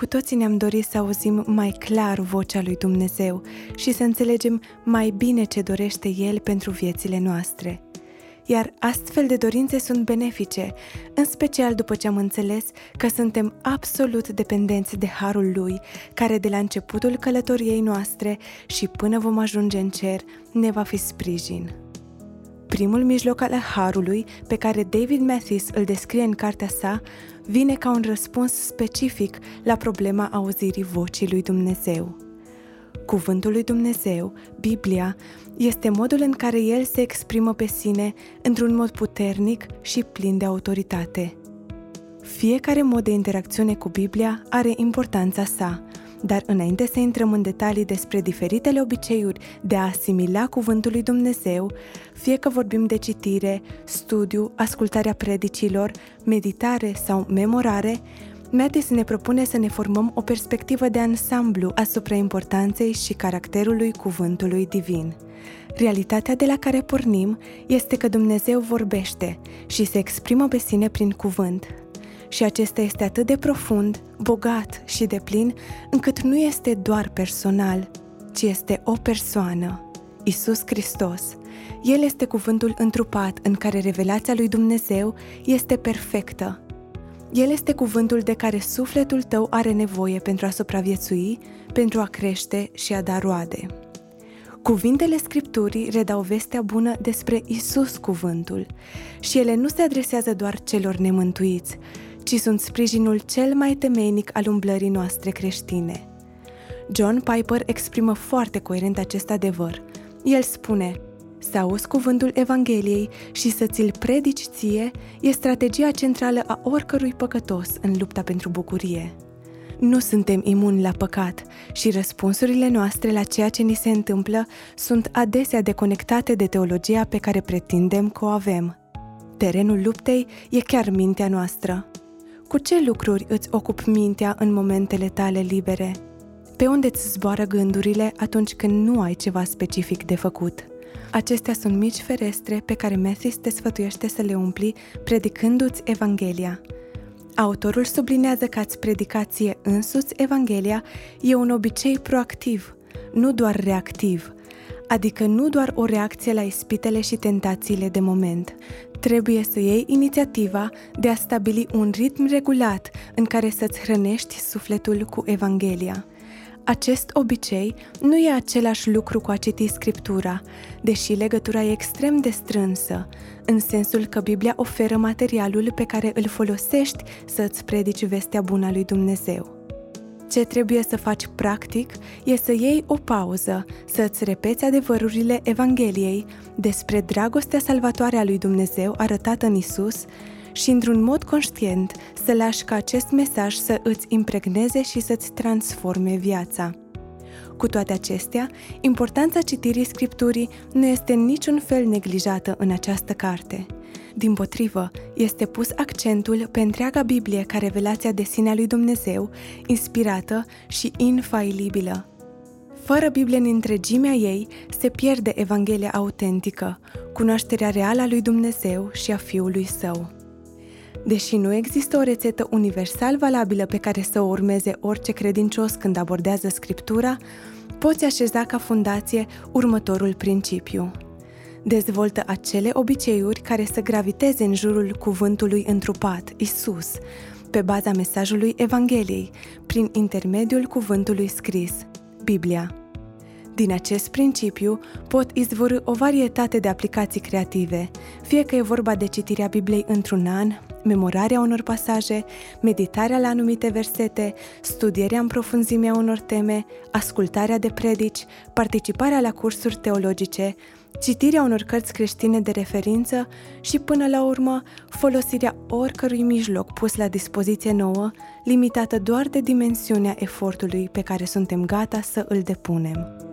Cu toții ne-am dorit să auzim mai clar vocea lui Dumnezeu și să înțelegem mai bine ce dorește El pentru viețile noastre. Iar astfel de dorințe sunt benefice, în special după ce am înțeles că suntem absolut dependenți de harul Lui, care de la începutul călătoriei noastre și până vom ajunge în cer, ne va fi sprijin. Primul mijloc al harului, pe care David Mathis îl descrie în cartea sa, vine ca un răspuns specific la problema auzirii vocii lui Dumnezeu. Cuvântul lui Dumnezeu, Biblia, este modul în care el se exprimă pe sine într-un mod puternic și plin de autoritate. Fiecare mod de interacțiune cu Biblia are importanța sa, dar înainte să intrăm în detalii despre diferitele obiceiuri de a asimila cuvântul lui Dumnezeu, fie că vorbim de citire, studiu, ascultarea predicilor, meditare sau memorare, Mattis ne propune să ne formăm o perspectivă de ansamblu asupra importanței și caracterului cuvântului divin. Realitatea de la care pornim este că Dumnezeu vorbește și se exprimă pe sine prin cuvânt, și acesta este atât de profund, bogat și de plin, încât nu este doar personal, ci este o persoană, Isus Hristos. El este cuvântul întrupat în care revelația lui Dumnezeu este perfectă. El este cuvântul de care sufletul tău are nevoie pentru a supraviețui, pentru a crește și a da roade. Cuvintele Scripturii redau vestea bună despre Isus cuvântul și ele nu se adresează doar celor nemântuiți, ci sunt sprijinul cel mai temeinic al umblării noastre creștine. John Piper exprimă foarte coerent acest adevăr. El spune, să auzi cuvântul Evangheliei și să ți-l predici ție e strategia centrală a oricărui păcătos în lupta pentru bucurie. Nu suntem imuni la păcat și răspunsurile noastre la ceea ce ni se întâmplă sunt adesea deconectate de teologia pe care pretindem că o avem. Terenul luptei e chiar mintea noastră. Cu ce lucruri îți ocupi mintea în momentele tale libere? Pe unde îți zboară gândurile atunci când nu ai ceva specific de făcut? Acestea sunt mici ferestre pe care Mathis te sfătuiește să le umpli predicându-ți Evanghelia. Autorul sublinează că ați predicație însuți Evanghelia e un obicei proactiv, nu doar reactiv, adică nu doar o reacție la ispitele și tentațiile de moment. Trebuie să iei inițiativa de a stabili un ritm regulat în care să-ți hrănești sufletul cu Evanghelia. Acest obicei nu e același lucru cu a citi scriptura, deși legătura e extrem de strânsă, în sensul că Biblia oferă materialul pe care îl folosești să îți predici vestea bună a lui Dumnezeu. Ce trebuie să faci practic e să iei o pauză, să îți repeți adevărurile Evangheliei despre dragostea salvatoare a lui Dumnezeu arătată în Isus și într-un mod conștient să lași ca acest mesaj să îți impregneze și să-ți transforme viața. Cu toate acestea, importanța citirii scripturii nu este în niciun fel neglijată în această carte. Din potrivă, este pus accentul pe întreaga Biblie ca revelația de sine a lui Dumnezeu, inspirată și infailibilă. Fără Biblie în întregimea ei, se pierde Evanghelia autentică, cunoașterea reală a lui Dumnezeu și a Fiului Său. Deși nu există o rețetă universal valabilă pe care să o urmeze orice credincios când abordează Scriptura, poți așeza ca fundație următorul principiu. Dezvoltă acele obiceiuri care să graviteze în jurul cuvântului întrupat, Isus, pe baza mesajului Evangheliei, prin intermediul cuvântului scris, Biblia. Din acest principiu pot izvorâ o varietate de aplicații creative, fie că e vorba de citirea Bibliei într-un an, memorarea unor pasaje, meditarea la anumite versete, studierea în profunzimea unor teme, ascultarea de predici, participarea la cursuri teologice, citirea unor cărți creștine de referință și, până la urmă, folosirea oricărui mijloc pus la dispoziție nouă, limitată doar de dimensiunea efortului pe care suntem gata să îl depunem.